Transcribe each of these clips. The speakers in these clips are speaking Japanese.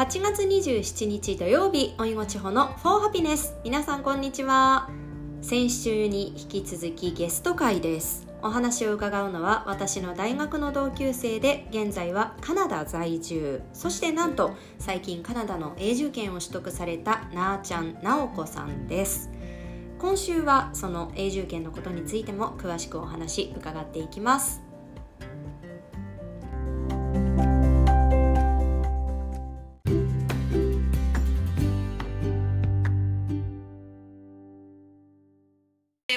8月27日土曜日おいごちほの For Happiness 皆さんこんにちは。先週に引き続きゲスト会です。お話を伺うのは私の大学の同級生で現在はカナダ在住。そしてなんと最近カナダの永住権を取得されたなあちゃんなおこさんです。今週はその永住権のことについても詳しくお話伺っていきます。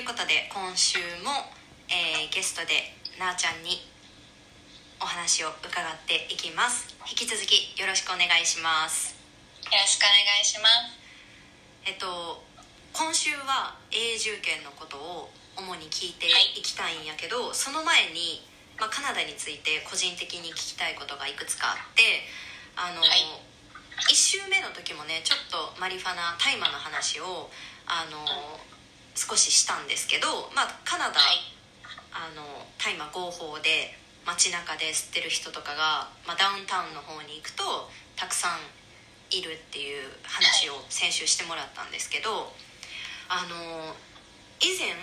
いうことで今週も、えーゲストでなあちゃんにお話を伺っていきます。引き続きよろしくお願いします。よろしくお願いします。えっと今週は永住権のことを主に聞いてい。きたいんやけど、その前に、まあ、カナダについて個人的に聞きたいことがいくつかあってあの、はい。1週目の時もねちょっとマリファナ大麻の話をあの、少ししたんですけど、まあ、カナダ、はい。あの大麻合法で街中で吸ってる人とかが、まあ、ダウンタウンの方に行くとたくさんいるっていう話を先週してもらったんですけどあの以前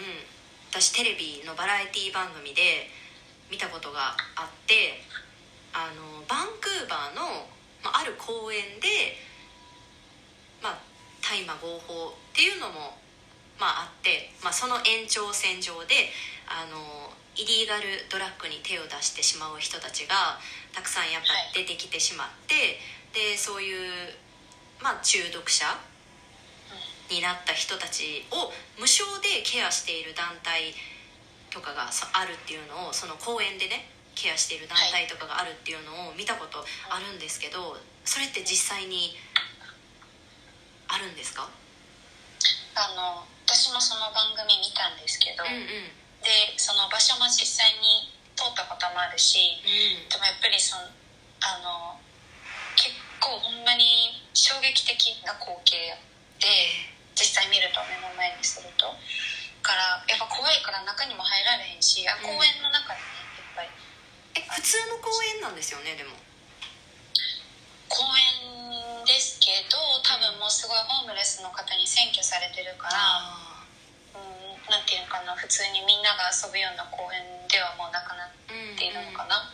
私テレビのバラエティ番組で見たことがあってあのバンクーバーの、まあ、ある公園で、まあ、大麻合法っていうのもまあ、あって、まあ、その延長線上であのイリーガルドラッグに手を出してしまう人たちがたくさんやっぱ出てきてしまって、でそういう、まあ、中毒者になった人たちを無償でケアしている団体とかがあるっていうのをその公園でねケアしている団体とかがあるっていうのを見たことあるんですけどそれって実際にあるんですか？あの私もその番組見たんですけど、うんうん。でその場所も実際に通ったこともあるし、うん。でもやっぱりそのあの結構ほんまに衝撃的な光景で実際見ると目の前にすると。からやっぱ怖いから中にも入られへんし、あ公園の中にねいっぱいえ普通の公園なんですよねでも。公園すごいホームレスの方に占拠されてるから。あうん、なんていうのかな普通にみんなが遊ぶような公園ではもうなくなっーうんているのかな、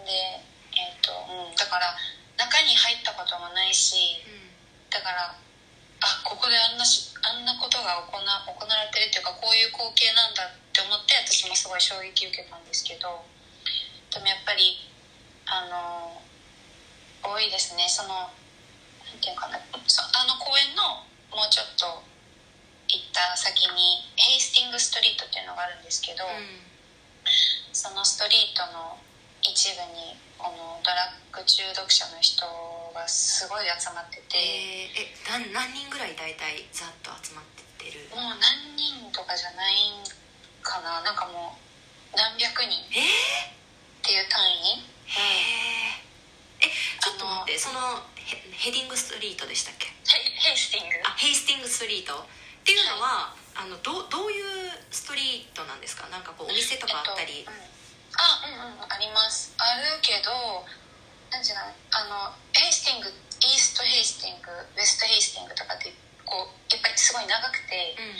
でえっ、と、うん、だから中に入ったこともないしうん。だからあここであんなしあんなことが行な行われてるっていうかこういう光景なんだって思って私もすごい衝撃受けたんですけどでもやっぱりあの多いですね。そのていうのかなそあの公園のもうちょっと行った先にヘイスティングストリートっていうのがあるんですけど、そのストリートの一部にこのドラッグ中毒者の人がすごい集まってて、えーえ何何人ぐらい大体ざっと集まってる？もう何人とかじゃないんかな。なんかもう何百人っえていう単位。ええちょっと待ってそのヘヘディングストリートでしたっけ？ヘイスティングあヘイスティングストリートっていうのは、あのどうどういうストリートなんですか？なんかこうお店とかあったり、えっとうん。あうんうんあります。あるけどなんていうの？あのヘイスティングイーストヘイスティングウェストヘイスティングとかってこうやっぱりすごい長くてうん。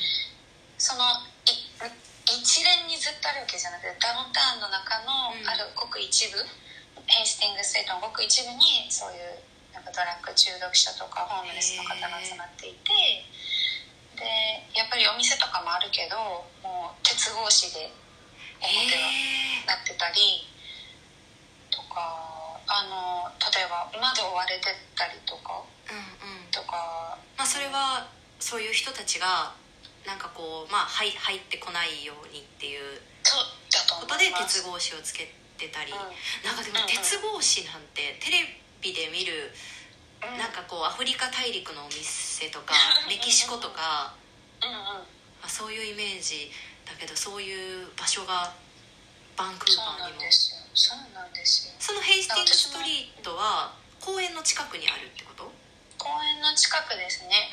そのい一連にずっとあるわけじゃなくてダウンタウンの中のうん。あるごく一部、ヘイスティングストリートのごく一部にそういうなんかドラッグ中毒者とかホームレスの方が集まっていてでやっぱりお店とかもあるけどもう鉄格子で表がへなってたりとかあの例えば窓を割れてたりとかえうんうん。とか。まあそれはそういう人たちがなんかこうまあ入入ってこないようにっていうことで鉄格子をつけてたり、うん。なんかでも鉄格子なんてテレビで見るうん。なんかこうアフリカ大陸のお店とかメキシコとかうんうん。あそういうイメージだけどそういう場所がバンクーバーにも。そうなんですよ。そのヘイスティングストリートは公園の近くにあるってこと？う公園の近くですね。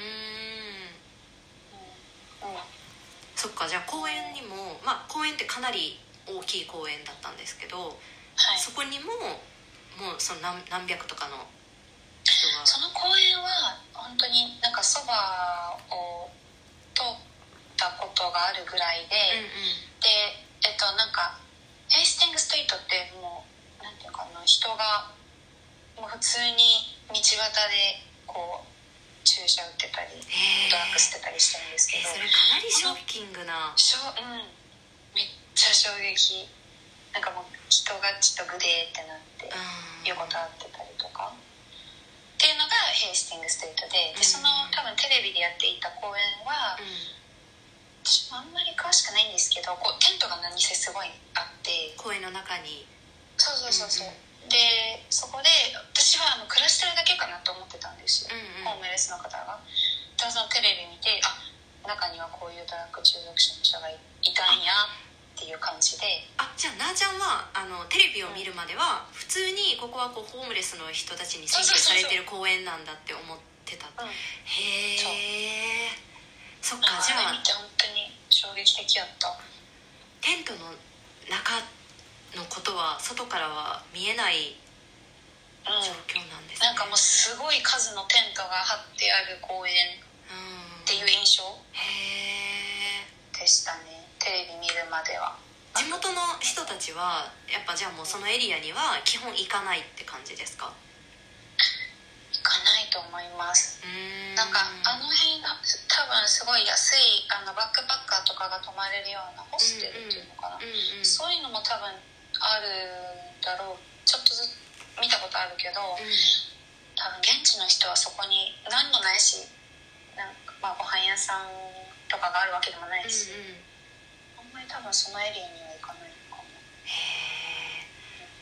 うん、うん、そっかじゃあ公園にもまあ公園ってかなり大きい公園だったんですけど、はい。そこにももうその何何百とかの人が。その公園は本当になんかそばを通ったことがあるぐらいで、うんうん。でえっとなんかヘイスティングストリートってもうなんていうのかな人がもう普通に道端でこう注射打ってたりドラッグ捨てたりしてるんですけど。えそれかなりショッキングな。しょうんちゃ衝撃なんかもう人がちょっとグデーってなってうん。横たわってたりとか。っていうのがヘイスティングストリートででそのうん多分テレビでやっていた公演はうん。私もあんまり詳しくないんですけどこうテントが何せすごいあって。公園の中に。そうそうそうそう、うんでそこで私はあの暮らしてるだけかなと思ってたんですよ、うんうん。ホームレスの方が。でもそのテレビ見てあ中にはこういうドラッグ中毒者の人がいいたんや。っていう感じで。あじゃあなーちゃんはあのテレビを見るまでは普通にここはこうホームレスの人たちに支援されてる公園なんだって思ってたうん。へえそっあかじゃあ。本当に衝撃的やった。テントの中のことは外からは見えないうん状況なんですね。なんかもうすごい数のテントが張ってある公園うんっていう印象でしたねテレビ見るまでは。地元の人たちはやっぱじゃあもうそのエリアには基本行かないって感じですか？行かないと思います。なんかあの辺が多分すごい安いあのバックパッカーとかが泊まれるようなホステルっていうのかな、うんうん。そういうのも多分あるんだろう。ちょっとずつ見たことあるけど、うん。多分現地の人はそこに何もないしなんか、まあ、ご飯屋さんとかがあるわけでもないし、うんうん多分そのエリアには行かないのかも。へえ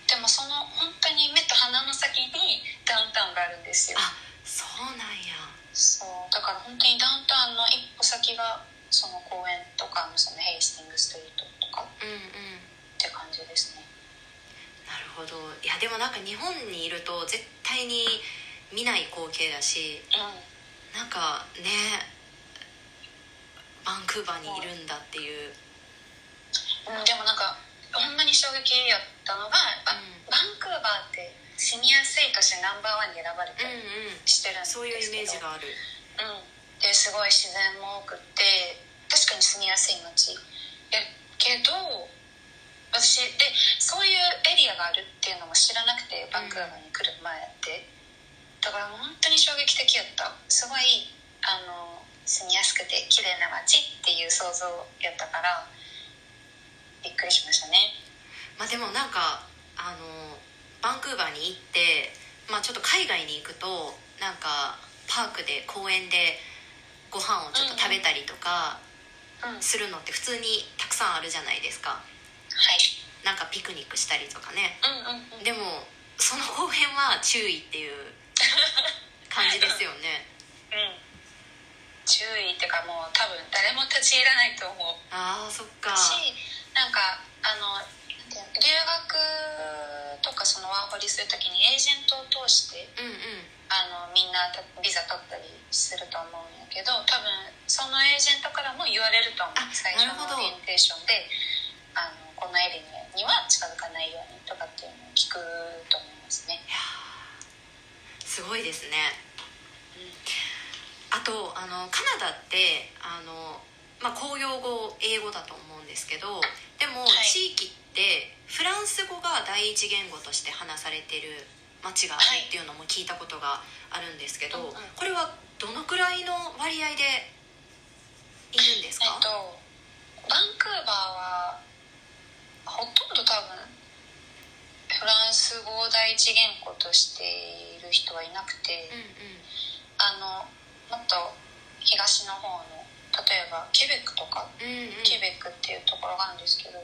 でもその本当に目と鼻の先にダウンタウンがあるんですよ。あそうなんや。そう。だから本当にダウンタウンの一歩先がその公園とかのそのヘイスティングストリートとかっうんうん。て感じですね。なるほど。いやでもなんか日本にいると絶対に見ない光景だしうん。なんかねバンクーバーにいるんだっていううん、でもなんかほんまに衝撃やったのが、あうん。バンクーバーって住みやすい都市ナンバーワンに選ばれたうんりうん。してるんですけど、そういうイメージがある。うん。ですごい自然も多くって確かに住みやすい街。やけど私でそういうエリアがあるっていうのも知らなくてバンクーバーに来る前って。だから本当に衝撃的やった。すごいあの住みやすくて綺麗な街っていう想像やったからびっくりしましたね。まあでもなんかあのバンクーバーに行ってまあちょっと海外に行くとなんかパークで公園でご飯をちょっと食べたりとかうんはいするのって普通にたくさんあるじゃないですか。なんかピクニックしたりとかね。うんうんうん。でもその公園は注意っていう 感じですよね。うん。注意っていうかもう多分誰も立ち入らないと思う。ああそっか。しなんかあの留学とかそのワーホリするときにエージェントを通してうんうん。あのみんなビザ取ったりすると思うんやけど多分そのエージェントからも言われると思う。あ最初のオリエンテーションであのこのエリアには近づかないようにとかっていうのを聞くと思いますね。いやーすごいですね。あとあのカナダってあの、まあ、公用語英語だと思うんですけどでもはい。地域ってフランス語が第一言語として話されてる町があるっていうのも聞いたことがあるんですけど、うんうん。これはどのくらいの割合でいるんですか、えっとバンクーバーはほとんど多分フランス語を第一言語としている人はいなくて、うんうん。あのもっと東の方の例えばケベックとかうんうん。ケベックっていうところがあるんですけど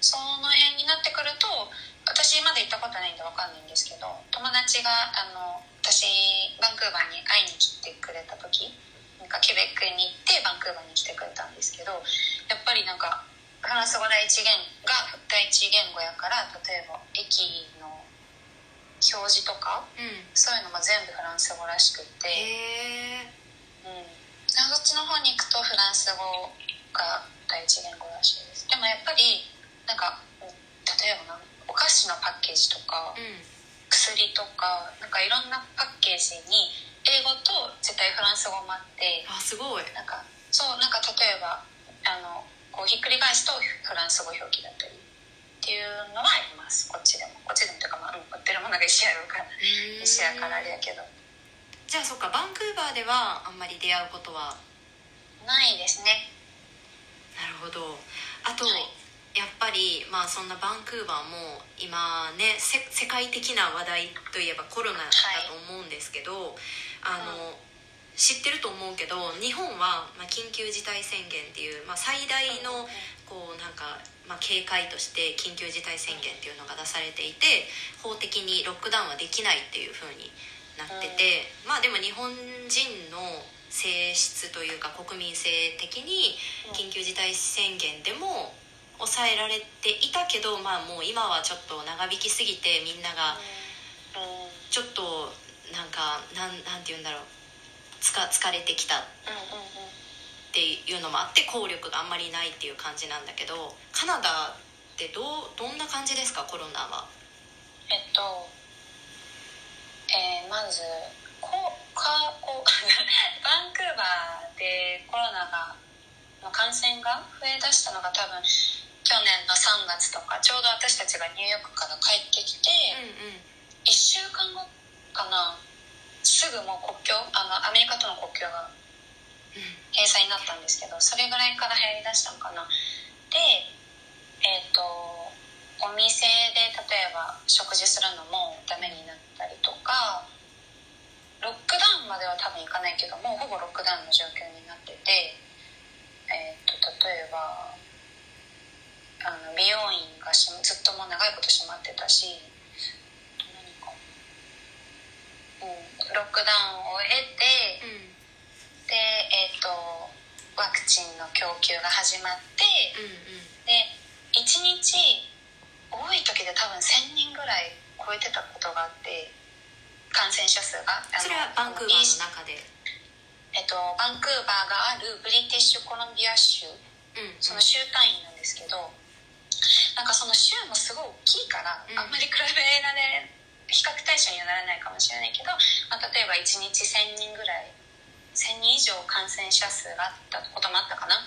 その辺になってくると私まだ行ったことないんで分かんないんですけど友達があの私バンクーバーに会いに来てくれた時なんかケベックに行ってバンクーバーに来てくれたんですけどやっぱりなんかフランス語第一言が第一言語やから例えば駅の表示とかうん。そういうのも全部フランス語らしくって。うん、そっちの方に行くとフランス語が第一言語らしいですでもやっぱりなんか例えばなお菓子のパッケージとかうん。草薬とかなんかいろんなパッケージに英語と絶対フランス語もあってあすごい。なんかそうなんか例えばあのこうひっくり返すとフランス語表記だったりっていうのはあります。こっちでも。こっちでもというか、まあ、うん売ってるものが一緒やろうから一緒やからあれやけどじゃあそっかバンクーバーではあんまり出会うことはないですね。なるほど。あと、はい。やっぱりまあそんなバンクーバーも今ねせ世界的な話題といえばコロナだと思うんですけど、あの、知ってると思うけど日本は、まあ、緊急事態宣言っていう、まあ、最大のこうなんか、まあ、警戒として緊急事態宣言っていうのが出されていて法的にロックダウンはできないっていう風になってて、まあでも日本人の性質というか国民性的に緊急事態宣言でも抑えられていたけど、まあ、もう今はちょっと長引きすぎてみんながうん。うん。ちょっとなんかなんなんて言うんだろう。つか疲れてきたっうんうんていうのもあって効力があんまりないっていう感じなんだけどカナダってどうどんな感じですかコロナは？えっとえーまずこかこバンクーバーでコロナがの感染が増えだしたのが多分去年の3月とかちょうど私たちがニューヨークから帰ってきて、うんうん。1週間後かなすぐもう国境あのアメリカとの国境が閉鎖になったんですけどそれぐらいから流行りだしたのかな。でえっ、とお店で例えば食事するのもダメになったりとかロックダウンまでは多分いかないけどもうほぼロックダウンの状況になっててえっ、と例えばあの美容院がしずっともう長いこと閉まってたし何か、うん、ロックダウンを得てうん。でえっ、とワクチンの供給が始まってうんうん。で1日多い時で多分1000人ぐらい超えてたことがあって感染者数が。それはバンクーバーの中で。えっと、バンクーバーがあるブリティッシュコロンビア州うんうん。その州単位なんですけどなんかその州もすごい大きいから、うん。あんまり比べられ比較対象にはならないかもしれないけど、まあ、例えば1日1000人ぐらい1000人以上感染者数があったこともあったかな。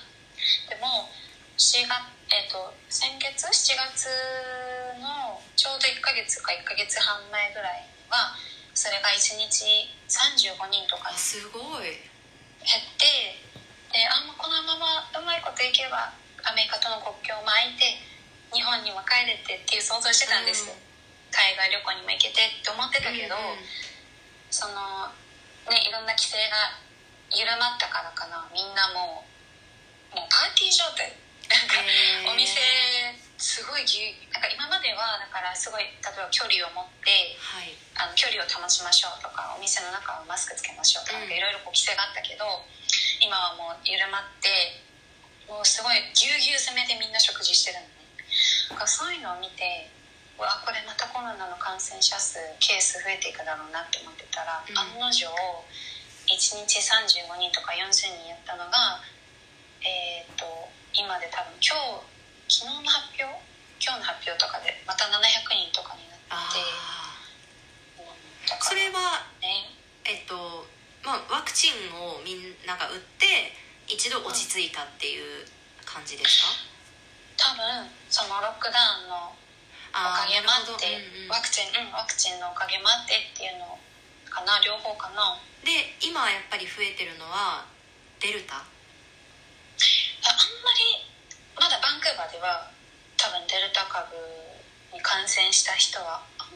でも4月、えっと先月7月のちょうど1ヶ月か1ヶ月半前ぐらいはそれが1日35人とかあすごい。減ってであもうこのままうまいこといけばアメリカとの国境も開いて日本にも帰れてっていう想像してたんです、うん。海外旅行にも行けてって思ってたけど、うんうん。そのねいろんな規制が緩まったからかな。みんなもうもうパーティー状態なんかお店すごいぎゅなんか今まではだからすごい例えば距離を持ってはい。あの距離を保ちましょうとかお店の中はマスクつけましょうとかいろいろこう規制があったけど今はもう緩まってもうすごいぎゅうぎゅう詰めでみんな食事してるのね。だからそういうのを見てうわこれまたコロナの感染者数ケース増えていくだろうなって思ってたら、うん。案の定1日35人とか40人やったのがえっ、と今で多分今日昨日の発表？今日の発表とかでまた700人とかになってそれはね。えっとまあワクチンをみんなが打って一度落ち着いたっていう感じですか？多分そのロックダウンのおあかげもあって、うんうん。ワクチンうんワクチンのおかげもあってっていうのかな両方かな。あで今やっぱり増えてるのはデルタ。あんまりまだバンクーバーでは多分デルタ株に感染した人はあん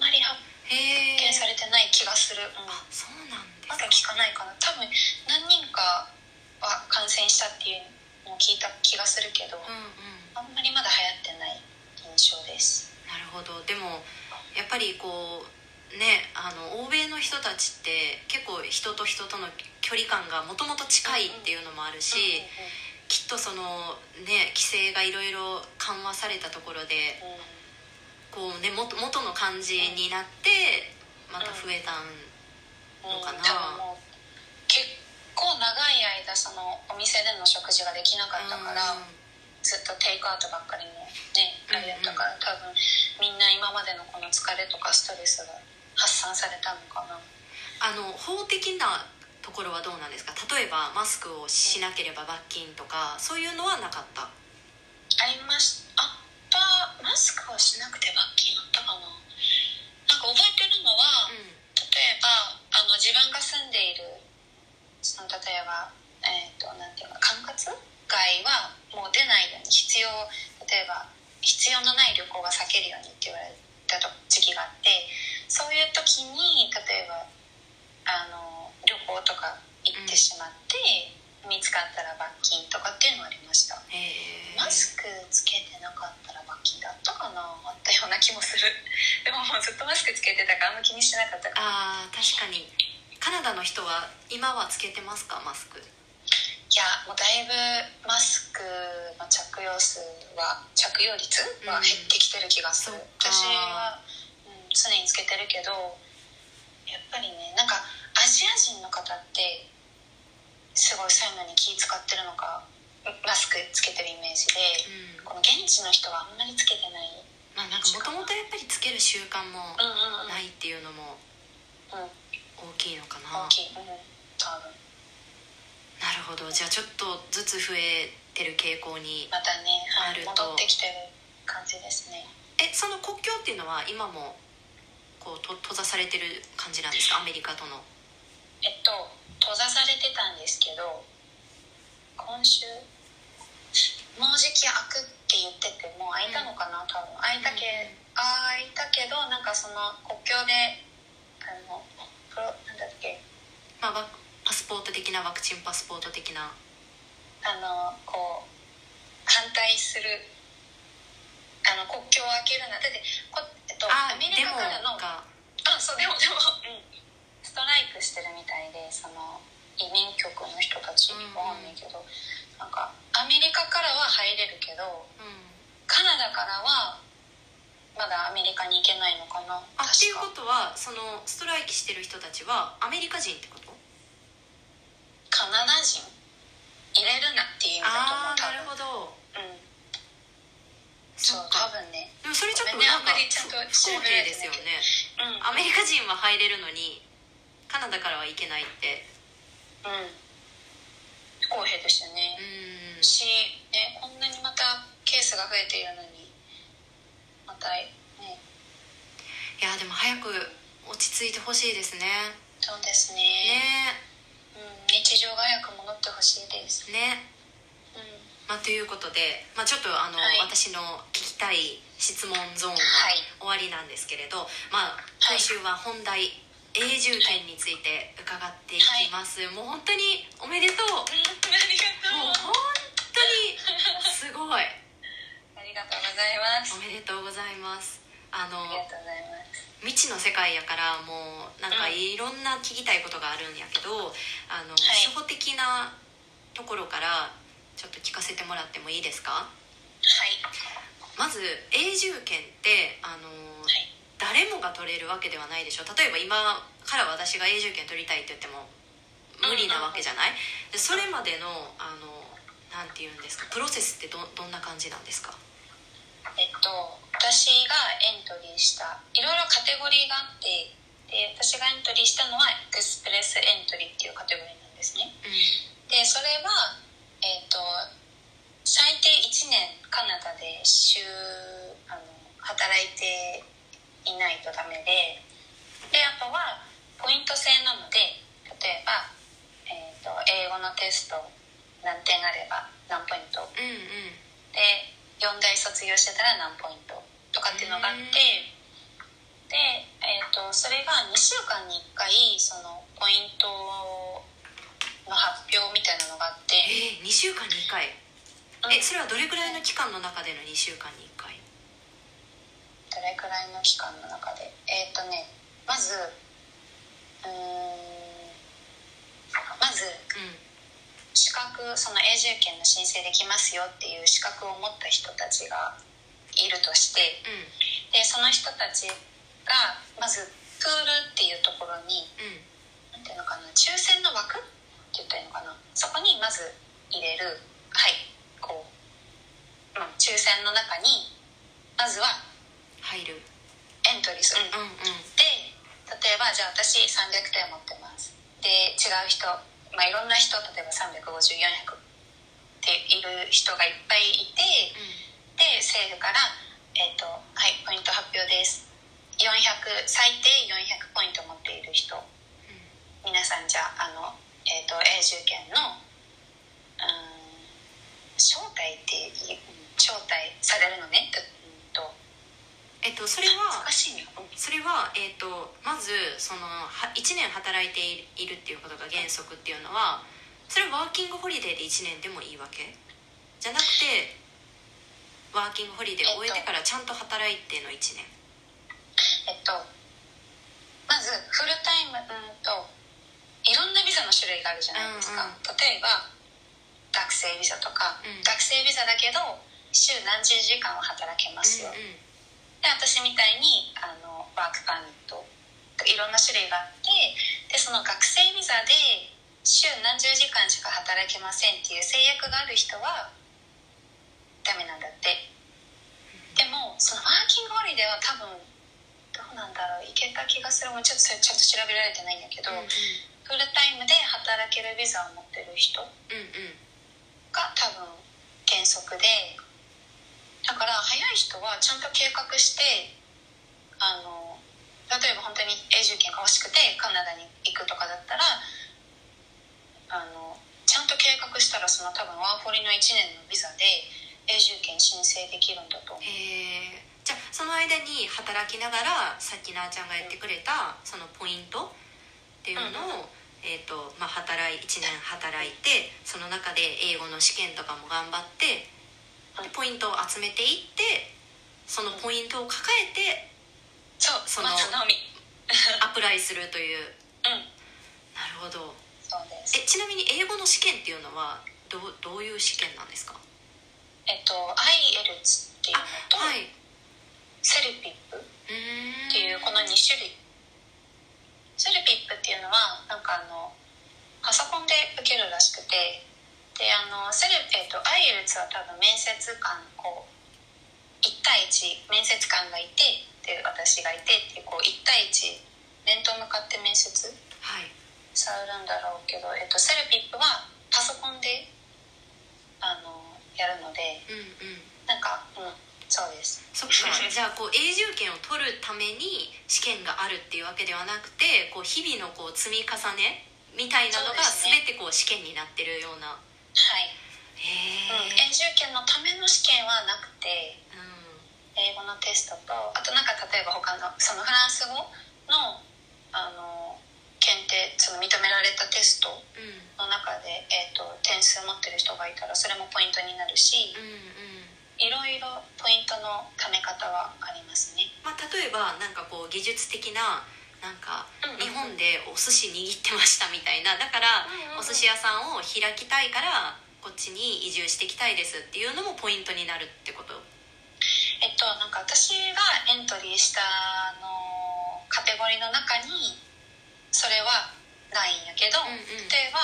まり発。見されてない気がする、うん、あそうなんですかまだ。聞かないかな多分何人かは感染したっていうのを聞いた気がするけど、うんうん。あんまりまだ流行ってない印象ですなるほどでもやっぱりこうねあの欧米の人たちって結構人と人との距離感がもともと近いっていうのもあるし、きっとそのね規制がいろいろ緩和されたところでこうね元元の感じになってまた増えたのかな。結構長い間そのお店での食事ができなかったから、うん。ずっとテイクアウトばっかりもねあれだったから多分みん。な今までのこの疲れとかストレスが発散されたのかなあの法的なところはどうなんですか？例えばマスクをしなければ罰金とかそういうのはなかった？ありましあったマスクをしなくて罰金あったかななんか覚えてるのは、うん。例えばあの自分が住んでいるその例えば、えー、となんていうの管轄外はもう出ないように必要例えば必要のない旅行は避けるようにって言われた時期があってそういう時に例えばあの旅行とか行ってしまって、見つかったら罰金とかっていうのはありました。マスクつけてなかったら罰金だったかなあったような気もする。でももうずっとマスクつけてたからあんま気にしてなかったから。あー確かに。カナダの人は今はつけてますかマスク？いやもうだいぶマスクの着用数は着用率は減ってきてる気がする、うん私は、うん、常につけてるけどやっぱりねなんかアジア人の方ってすごいそういうのに気使ってるのかマスクつけてるイメージでうん。この現地の人はあんまりつけてない。まあなんかもともとやっぱりつける習慣もうんうんうん。ないっていうのもうん。大きいのかな。大きい。うん多分。なるほど。じゃあちょっとずつ増えてる傾向にまたね、はい、あると。戻ってきてる感じですね。えその国境っていうのは今もこうと閉ざされてる感じなんですか？アメリカとのえっと閉ざされてたんですけど今週？もうじき開くって言っててもう開いたのかな多分。開いたけ、あ開いたけどなんかその国境であのプロなんだっけ？まあワパスポート的なワクチンパスポート的な。あのこう反対するあの国境を開けるな。だってこ、えっと、あアメリカからのがあそうでもでも、うん、ストライクしてるみたいでその移民局の人たちうんうん。わかんないけど、なんかアメリカからは入れるけどうん。カナダからはまだアメリカに行けないのかな。あっていうことはそのストライキしてる人たちはアメリカ人ってこと？カナダ人入れるなっていう意味だああなると思う多分。ほど。うん。そう多分ね。でもそれちょっとなんか不公平ですよね。うん。アメリカ人は入れるのにカナダからは行けないって。うん。不公平でしたね。う、ん。し、ね、こんなにまたケースが増えているのにまたね。いやでも早く落ち着いてほしいですね。そうですね。ね。うん、日常が早く戻ってほしいです。ね。うん。まあ、ということで、まあ、ちょっとあの、はい。私の聞きたい質問ゾーンははい。終わりなんですけれど、まあ、今週は本題、永住権について伺っていきます、もう本当におめでとう。もうありがと本当にすごい。ありがとうございます。おめでとうございます。あのありがとうございます。未知の世界やからもうなんかうん。いろんな聞きたいことがあるんやけどあの、い。初歩的なところからちょっと聞かせてもらってもいいですか？はい。まず永住権ってあの、はい誰もが取れるわけではないでしょ。例えば今から私が永住権取りたいって言っても無理なわけじゃない？でそれまでのあのなんて言うんですか？プロセスってどどんな感じなんですか？えっと私がエントリーしたいろいろカテゴリーがあってで私がエントリーしたのはエクスプレスエントリーっていうカテゴリーなんですね。うでそれはえっと最低1年カナダで週あの働いていないとダメでであとはポイント制なので例えば、えー、と英語のテスト何点あれば何ポイント。ん、うんうん。で4大卒業してたら何ポイント。とかっていうのがあってで、えー、とそれが2週間に1回そのポイントの発表みたいなのがあって、えー、2週間に1回？うん。えそれはどれくらいの期間の中での2週間に？1回どれくらいの期間の中で。えっ、とねまずうーんまずうん。資格その永住権の申請できますよっていう資格を持った人たちがいるとしてうん。でその人たちがまずプールっていうところにうんていうのかな抽選の枠って言ったらいいのかな。そこにまず入れる。はい。こう、うん、抽選の中にまずは入る。エントリーする、うん。うんうん。で例えばじゃあ私300点持ってます。で違う人、まあ、いろんな人例えば350400っている人がいっぱいいてで政府から、えっとはいポイント発表です。400最低400ポイント持っている人。皆さんじゃああの、えっと永住権のうん招待って招待されるのね。うんとえっとそれはそれは、えー、とまずそのは1年働いているっていうことが原則っていうのはそれはワーキングホリデーで1年でもいいわけ？じゃなくてワーキングホリデーを終えてからちゃんと働いての1年。えっとまずフルタイムうんといろんなビザの種類があるじゃないですか、うんうん。例えば学生ビザとか、うん。学生ビザだけど週何十時間は働けますよ、うんうんで私みたいにあのワークパーミットいろんな種類があってでその学生ビザで週何十時間しか働けませんっていう制約がある人はダメなんだって。でもそのワーキングホリデーは多分どうなんだろういけた気がする。もうちょっとそれちゃんと調べられてないんだけど、うんフルタイムで働けるビザを持ってる人うんうんが多分原則でだから早い人はちゃんと計画してあの例えば本当に永住権が欲しくてカナダに行くとかだったらあのちゃんと計画したらその多分ワーホリの1年のビザで永住権申請できるんだと思う。へえじゃあその間に働きながらさっきなあちゃんが言ってくれたそのポイントっていうのを、えーとまあ、働い1年働いてその中で英語の試験とかも頑張ってでポイントを集めていってそのポイントを抱えてそうその松のみ。アプライするという。うん。なるほど。そうです。えちなみに英語の試験っていうのはどうどういう試験なんですか？えっと IELTS っていうのと、はい。 CELPIPっていうこの2種類。 CELPIP っていうのはなんかあのパソコンで受けるらしくてであのセル、えっと IELTS は多分面接官こう1対1面接官がいてで私がいてってこう1対1面と向かって面接？はい。されるんだろうけど、えっと、セルピップはパソコンであのやるのでうんうん。なんかうんそうです。そっか。じゃあこう永住権を取るために試験があるっていうわけではなくてこう日々のこう積み重ねみたいなのが全てこう試験になってるようなはい、へうん、永住権のための試験はなくてえうん。英語のテストとあとなんか例えば他のそのフランス語のあの検定その認められたテストうん。の中で、えー、と点数持ってる人がいたらそれもポイントになるしうんうん。いろいろポイントの貯め方はありますね。まあ、例えばなんかこう技術的ななんかうんでお寿司握ってましたみたいな。だからお寿司屋さんを開きたいからこっちに移住していきたいですっていうのもポイントになるってこと？えっとなんか私がエントリーしたあのカテゴリーの中にそれはないんやけど、うんうん。例えば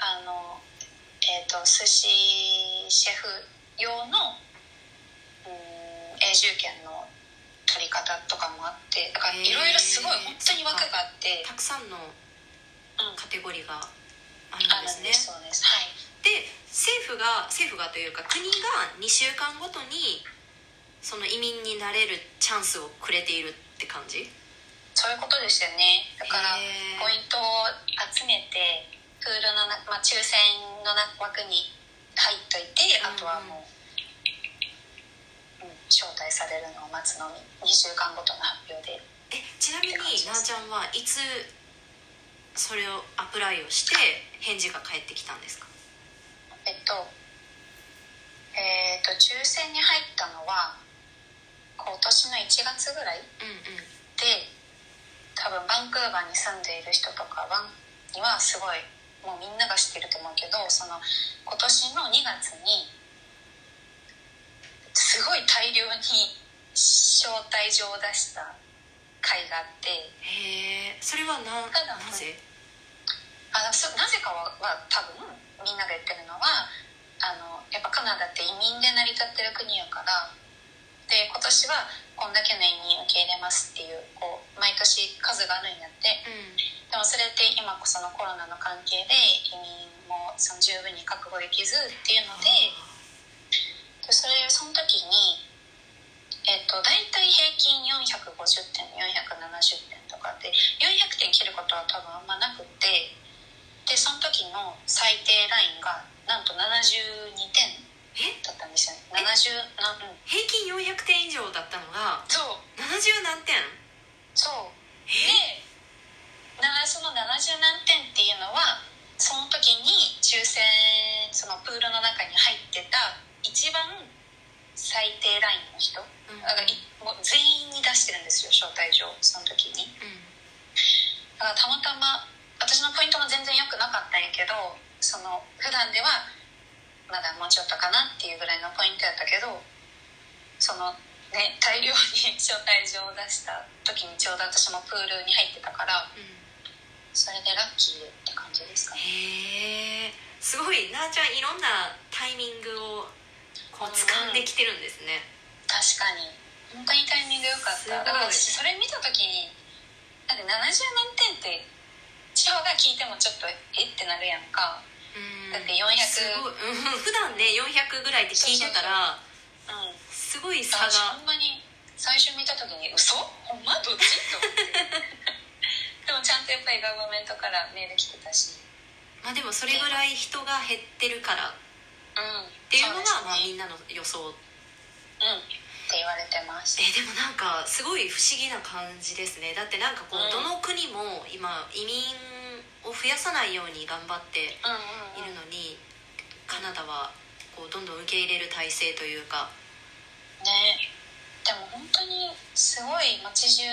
あのえっ、と寿司シェフ用のうん永住権の取り方とかもあってだからいろいろすごい本当に枠があってたくさんのうん。カテゴリーがあるんんですね。でうです。はい。で政府が政府がというか国が2週間ごとにその移民になれるチャンスをくれているって感じ？そういうことですよね。だからポイントを集めてプールのな、まあ、抽選のな枠に入っといてあとはもう、うん、招待されるのを待つのみ2週間ごとの発表で。えちなみになあちゃんはいつそれをアプライをして返事が返ってきたんですか？えっとえっと抽選に入ったのは今年の1月ぐらいうんうん。で多分バンクーバーに住んでいる人とかはにはすごいもうみんなが知ってると思うけどその今年の2月にすごい大量に招待状を出した会があって。へえ。それはななぜ？あそなぜかはは多分みんなが言ってるのはあのやっぱカナダって移民で成り立ってる国やから。で今年はこんだけの移民受け入れますっていうこう毎年数があるんやって。うん。でもそれって今そのコロナの関係で移民もその十分に確保できずっていうのででそれその時に、えっと大体平均450点470点とかで400点切ることは多分あんまなくってでその時の最低ラインがなんと72点えだったんですよね。70なうん。平均400点以上だったのがそう。70何点？そう。でなその70何点っていうのはその時に抽選そのプールの中に入ってた一番最低ラインの人？うん。だからいもう全員に出してるんですよ招待状その時に。うん。だからたまたま私のポイントも全然良くなかったんやけどその普段ではまだもうちょっとかなっていうぐらいのポイントやったけどそのね大量に 招待状を出した時にちょうど私もプールに入ってたからうん。それでラッキーって感じですかねへえすごいなあちゃんいろんなタイミングをこう掴んできてるんですね。確かに。本当にタイミング良かった。だから私それ見た時にだって70何点って地方が聞いてもちょっとえ？ってなるやんか。うん。だって400すごい、うん、普段ね400ぐらいって聞いてたらうん。すごい差私がほんまに最初見た時に嘘？ほんま？どっち？と思って。でもちゃんとやっぱりガバメントからメール来てたし。まあでもそれぐらい人が減ってるからっうん。ていうのがまあみんなの予想うんって言われてますえでもなんかすごい不思議な感じですね。だってなんかこう、うん。どの国も今移民を増やさないように頑張ってうんうんうん。いるのに、カナダはこうどんどん受け入れる体制というか。ね。でも本当にすごい街中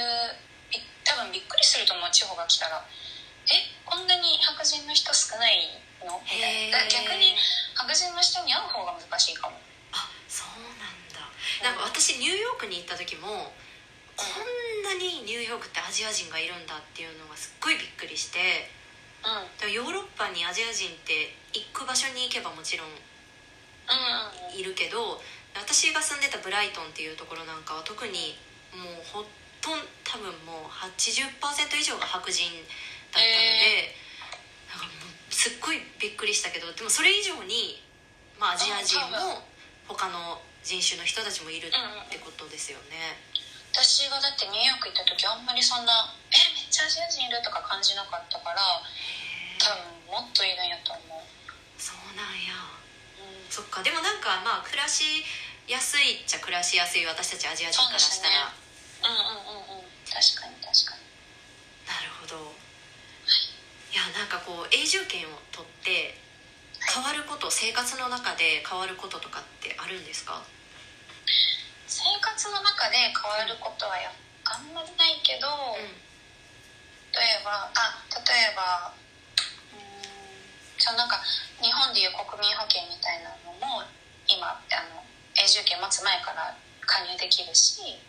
び多分びっくりすると思う地方が来たら。えこんなに白人の人少ないの。みたいな逆に白人の人に会う方が難しいかも。あそうなんだ。なんか私ニューヨークに行った時もこんなにニューヨークってアジア人がいるんだっていうのがすっごいびっくりしてうん。ヨーロッパにアジア人って行く場所に行けばもちろんいるけど私が住んでたブライトンっていうところなんかは特にもうほとん多分もう80%以上が白人だったので、なんかもうすっごいびっくりしたけどでもそれ以上に、まあ、アジア人も他の人種の人たちもいるってことですよね。私がだってニューヨーク行った時あんまりそんな「えめっちゃアジア人いる」とか感じなかったからへ多ー分もっといるんやと思う。そうなんや。うん。そっか。でもなんかまあ暮らしやすいっちゃ暮らしやすい私たちアジア人からしたら、うんうんうんうん。確かに確かに。なるほどいやなんかこう永住権を取って変わること生活の中で変わることとかってあるんですか？生活の中で変わることはやあんまりないけど、うん。例えばあ例えばうーんそうなんか日本でいう国民保険みたいなのも今あの永住権持つ前から加入できるし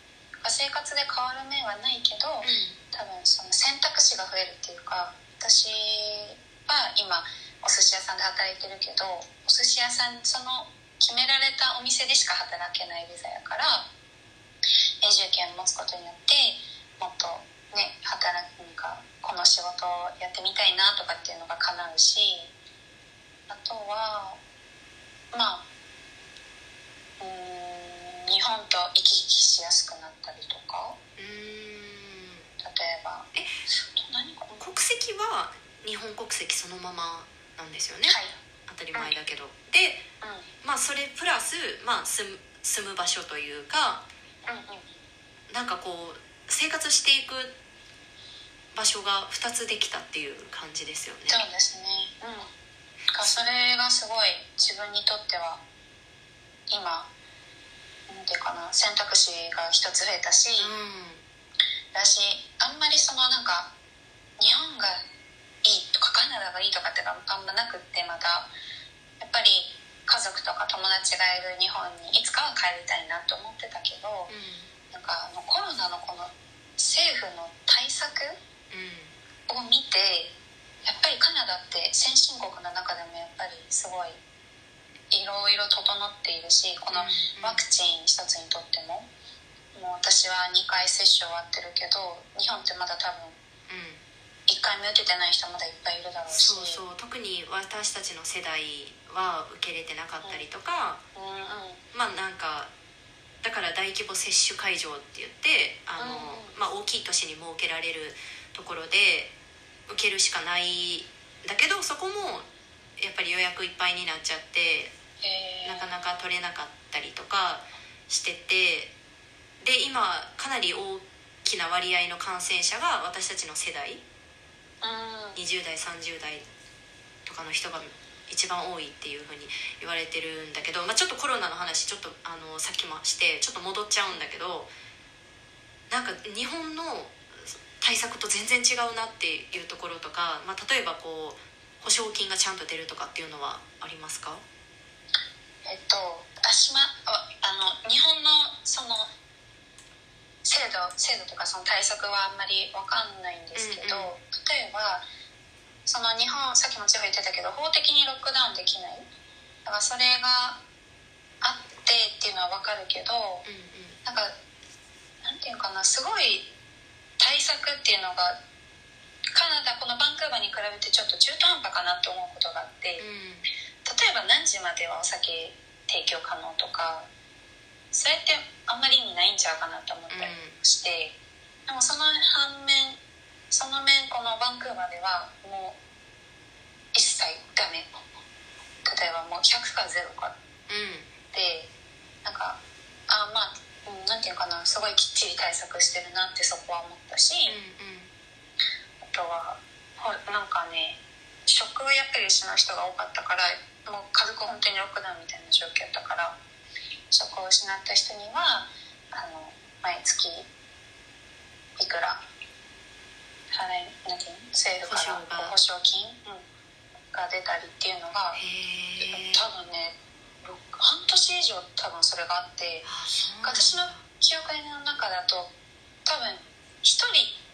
生活で変わる面はないけど、多分その選択肢が増えるっていうか私は今お寿司屋さんで働いてるけどお寿司屋さんその決められたお店でしか働けないビザやから永住権を持つことによってもっとね働くなんかこの仕事をやってみたいなとかっていうのが叶うしあとはまあうーん日本と行き来しやすくなったりとか。例えば。え国籍は日本国籍そのままなんですよね、はい。当たり前だけど。でうん。まあそれプラス、まあ、住む住む場所というかうんうん。なんかこう生活していく場所が2つできたっていう感じですよね。そうですね。うん。だからそれがすごい自分にとっては今なんていうかな選択肢が一つ増えたし、うん。だしあんまりそのなんか日本がいいとかカナダがいいとかってあんまなくってまだ。やっぱり家族とか友達がいる日本にいつかは帰りたいなと思ってたけどなんかあのコロナのこの政府の対策を見てやっぱりカナダって先進国の中でもやっぱりすごいいろいろ整っているしこのワクチン一つにとっても。もう私は2回接種終わってるけど日本ってまだ多分回目受けてない人まだいっぱいいるだろうし。そうそう。特に私たちの世代は受け入れてなかったりとか、うんうん。まあなんかだから大規模接種会場って言ってあの、うんまあ、大きい都市に設けられるところで受けるしかないんだけどそこもやっぱり予約いっぱいになっちゃってえ。ーなかなか取れなかったりとかしててで今かなり大きな割合の感染者が私たちの世代。うん20代30代とかの人が一番多いっていうふうに言われてるんだけど、まあ、ちょっとコロナの話ちょっとあのさっきもしてちょっと戻っちゃうんだけどなんか日本の対策と全然違うなっていうところとか、まあ、例えばこう保証金がちゃんと出るとかっていうのはありますか？えっと私まああの日本のその制度制度とかその対策はあんまり分かんないんですけど、うんう例えばその日本さっきも千穂言ってたけど法的にロックダウンできない。だからそれがあってっていうのは分かるけどうんうん。なんかなんていうのかなすごい対策っていうのがカナダこのバンクーバーに比べてちょっと中途半端かなって思うことがあって。うん。例えば何時まではお酒提供可能とかそれってあんまり意味ないんちゃうかなと思ったりして、でもその反面その面このバンクーバーではもう一切ダメ。例えばもう100か0か。うん。でなんかあまあ、うん、なんていうのかなすごいきっちり対策してるなってそこは思ったし、うんあとはほなんかね職をやっぱり失う人が多かったからもう家族本当にロックダウンみたいな状況だったから職を失った人にはあの毎月いくら払いなんていうの政府から保証金、うん。が出たりっていうのが多分ねろ半年以上多分それがあって。あ私の記憶の中だと多分1人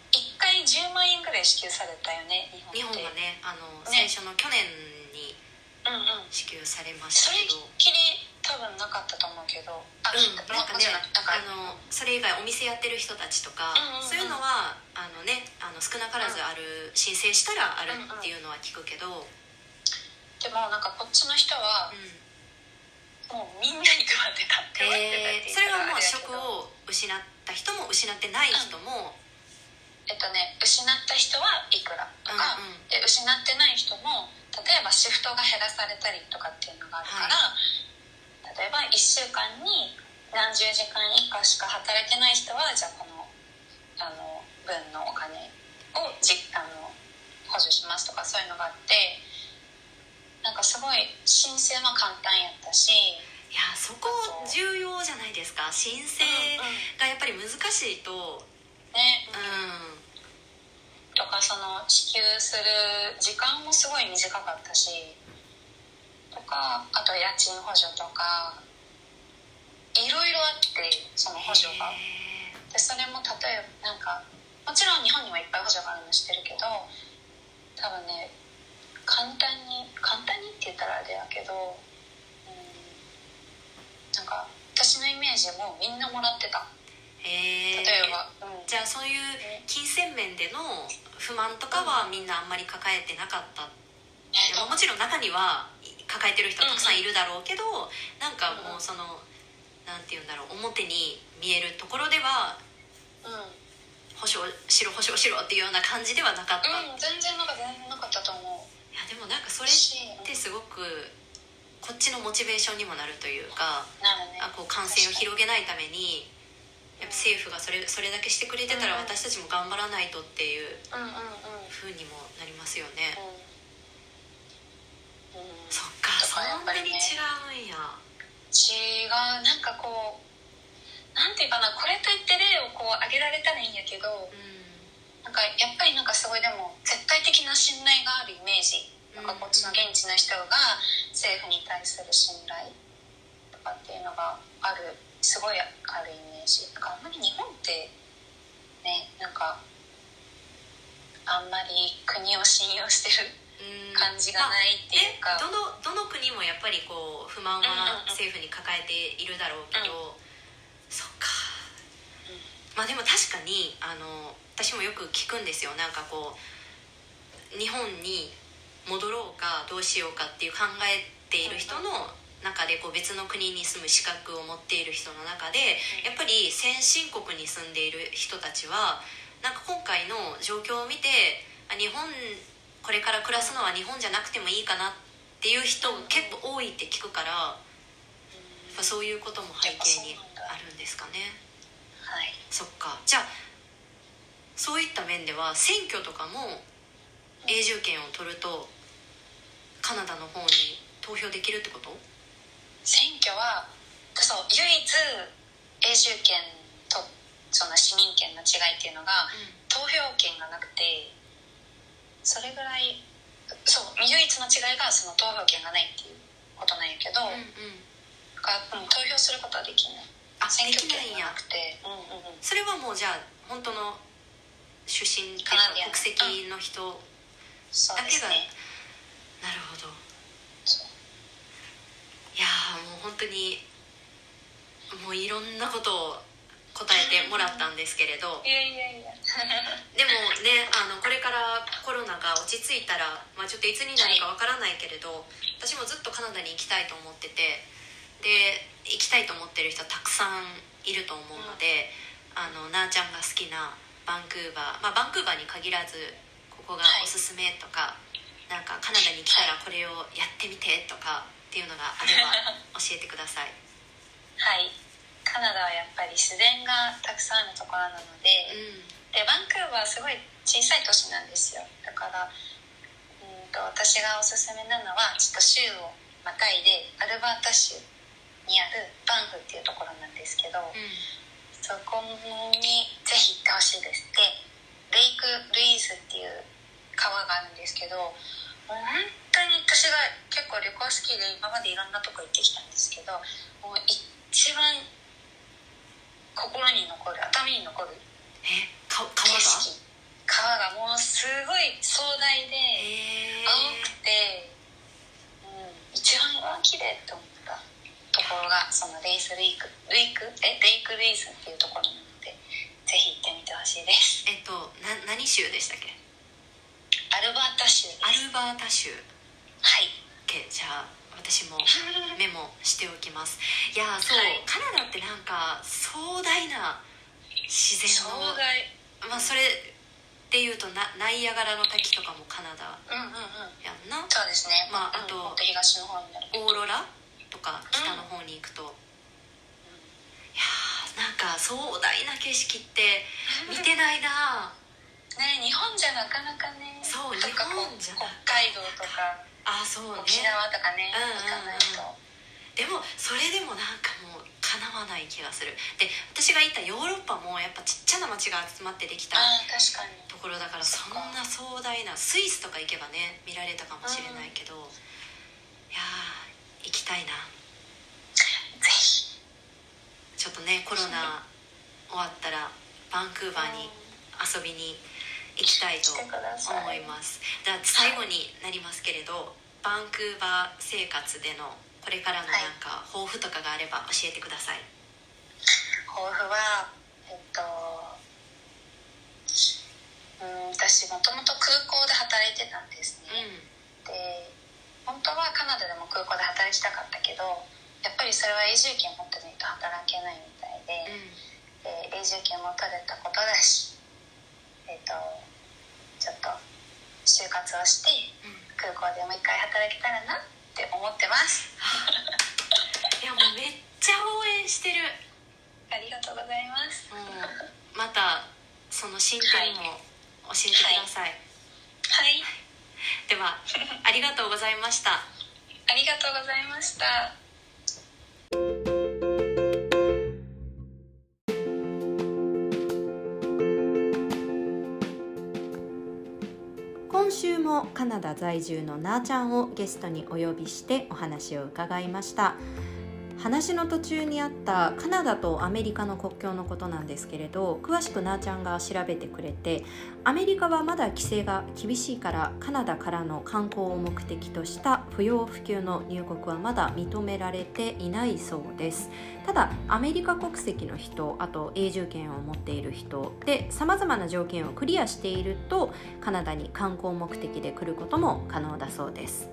1回10万円ぐらい支給されたよね日本って。日本がねあのね。最初の去年に支給されましそれったけどきり多分なかったと思うけど。あ、うん、もなんかねあのそれ以外お店やってる人たちとか、うん。うんうんそういうのはあの、ね、あの少なからずある、申請したらあるっていうのは聞くけど、うんでもなんかこっちの人はもうみんなに配ってた配ってたって言えーそれはもう職を失った人も失ってない人も、えっとね失った人はいくらとか、うんうん。で失ってない人も例えばシフトが減らされたりとかっていうのがあるから、例えば1週間に何十時間以下しか働いてない人はじゃあこのあの分のお金をじあの補助しますとかそういうのがあってなんかすごい申請も簡単やったし、いやそこ重要じゃないですか。申請がやっぱり難しいとね、うん。とかその支給する時間もすごい短かったしとかあと家賃補助とかいろいろあってその補助が。へでそれも例えばなんかもちろん日本にもいっぱい補助があるの知ってるけど多分ね簡単に簡単にって言ったらあれやけどうんなんか私のイメージもみんなもらってた。えへえ例えば、うん、じゃあそういう金銭面での不満とかはみんなあんまり抱えてなかった。えっとでももちろん中には抱えてる人たくさんいるだろうけどなんかもうそのなんて言うんだろう表に見えるところではうん。保証しろ保証しろっていうような感じではなかった、いうん、全然なんか全然なかったと思う。やでもなんかそれっし、てすごくこっちのモチベーションにもなるというかね。あこう感染を広げないためにやっぱ政府がそれそれだけしてくれてたらうん。私たちも頑張らないとっていううんうにもなりますよね、うん、うん、そっか。とそんなに違うんや。違う。なんかこうなんていうかなこれといって例をこう挙げられたらいいんやけどうん。なんかやっぱりなんかすごいでも絶対的な信頼があるイメージ。なんかこっちの現地の人が政府に対する信頼とかっていうのがあるすごいあるイメージ。なんかあんまり日本ってねなんかあんまり国を信用してるうん感じがないっていうか、どのどの国もやっぱりこう不満は政府に抱えているだろうけど、そっか。まあでも確かにあの私もよく聞くんですよ。なんかこう日本に戻ろうかどうしようかっていう考えている人の中でこう別の国に住む資格を持っている人の中でやっぱり先進国に住んでいる人たちはなんか今回の状況を見てあ日本これから暮らすのは日本じゃなくてもいいかなっていう人結構多いって聞くからやっぱそういうことも背景にあるんですかね。はい。そっか。じゃあそういった面では選挙とかも永住権を取るとカナダの方に投票できるってこと？選挙はそう唯一永住権とその市民権の違いっていうのが投票権がなくてそれぐらいそう唯一の違いがその投票権がないっていうことなんやけど、うんうん。がうん投票することはできない。あ選挙できないんや。権がなくて。うんうんうん。それはもうじゃあ本当の出身っていうかカナディアン。国籍の人そうですね。なるほど。そう。いやーもう本当にもういろんなことを答えてもらったんですけれど。いやいやいや。でもねあのこれからコロナが落ち着いたら、まあ、ちょっといつになるかわからないけれど、私もずっとカナダに行きたいと思っててで行きたいと思ってる人たくさんいると思うので、あのなあちゃんが好きなバンクーバー、まあ、バンクーバーに限らずここがおすすめとか、なんかカナダに来たらこれをやってみてとかっていうのがあれば 教えてください。はいカナダはやっぱり自然がたくさんあるところなので、うん。でバンクーバーはすごい小さい都市なんですよ。だからうんと私がおすすめなのはちょっと州をまたいでアルバータ州にあるバンフっていうところなんですけど、そこにぜひ行ってほしいです。でレイク・ルイーズっていう川があるんですけどもう本当に私が結構旅行好きで今までいろんなとこ行ってきたんですけどもう一番心に残る頭に残る。えか景川が？色。川がもうすごい壮大で青くて、うん、一番綺麗って思った。ところがそのレイスレイク。レイク？えレイクレイスっていうところなのでぜひ行ってみてほしいです。えっとな何州でしたっけ？アルバータ州です。アルバータ州。はい。OK じゃあ私もメモしておきます。いやーそう、はい。カナダってなんか壮大な自然壮の大。まあそれっていうとなナイアガラの滝とかもカナダうんうんうん。やんな。そうですね。まああとうん東の方になる。オーロラとか北の方に行くと、いやーなんか壮大な景色って見てないな。ね日本じゃなかなかね。そう日本じゃな北海道とかあそうね。沖縄とかね、うんうんうん。行かないと。でもそれでもなんかもうかなわない気がする。で私が行ったヨーロッパもやっぱちっちゃな町が集まってできたああ確かに。ところだからそんな壮大なスイスとか行けばね見られたかもしれないけど、いやー行きたいな。ぜひ。ちょっとねコロナ終わったらバンクーバーに遊びに行きたいと思います。では最後になりますけれどバンクーバー生活でのこれからのなんか抱負とかがあれば教えてください、抱負はえっとうん私もともと空港で働いてたんですね、うん。で本当はカナダでも空港で働きたかったけどやっぱりそれは永住権持ってないと働けないみたいで,、で永住権も取れたことだしえっとちょっと就活をして空港でもう一回働けたらなって思ってます。いやもうめっちゃ応援してる。ありがとうございます。もうまたその進展も教えてください、はい。では ありがとうございました。ありがとうございましたカナダ在住のなーちゃんをゲストにお呼びしてお話を伺いました。話の途中にあったカナダとアメリカの国境のことなんですけれど詳しくなーちゃんが調べてくれてアメリカはまだ規制が厳しいからカナダからの観光を目的とした不要不急の入国はまだ認められていないそうです。ただアメリカ国籍の人あと永住権を持っている人でさまざまな条件をクリアしているとカナダに観光目的で来ることも可能だそうです。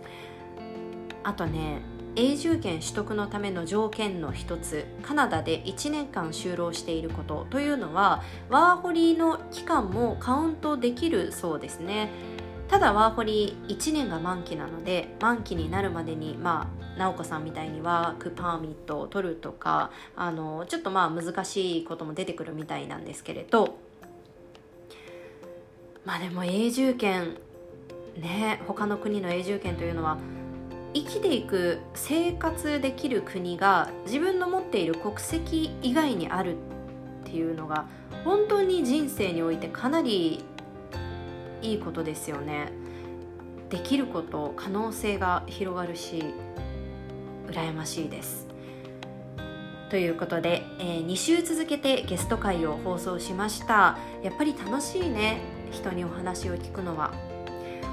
あとね永住権取得のための条件の一つカナダで1年間就労していることというのはワーホリの期間もカウントできるそうですね。ただワーホリ1年が満期なので満期になるまでにまあ直子さんみたいにワークパーミットを取るとかあのちょっとまあ難しいことも出てくるみたいなんですけれど。まあでも永住権ね他の国の永住権というのは生きていく生活できる国が自分の持っている国籍以外にあるっていうのが本当に人生においてかなりいいことですよね。できること可能性が広がるし羨ましいです。ということで、えー、2週続けてゲスト会を放送しました。やっぱり楽しいね。人にお話を聞くのは。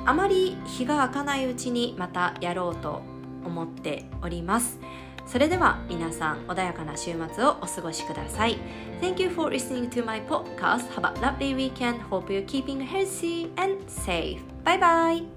あまり日が明かないうちにまたやろうと思っておりますそれでは皆さん穏やかな週末をお過ごしください Thank you for listening to my podcast Have a lovely weekend Hope you're keeping healthy and safe Bye bye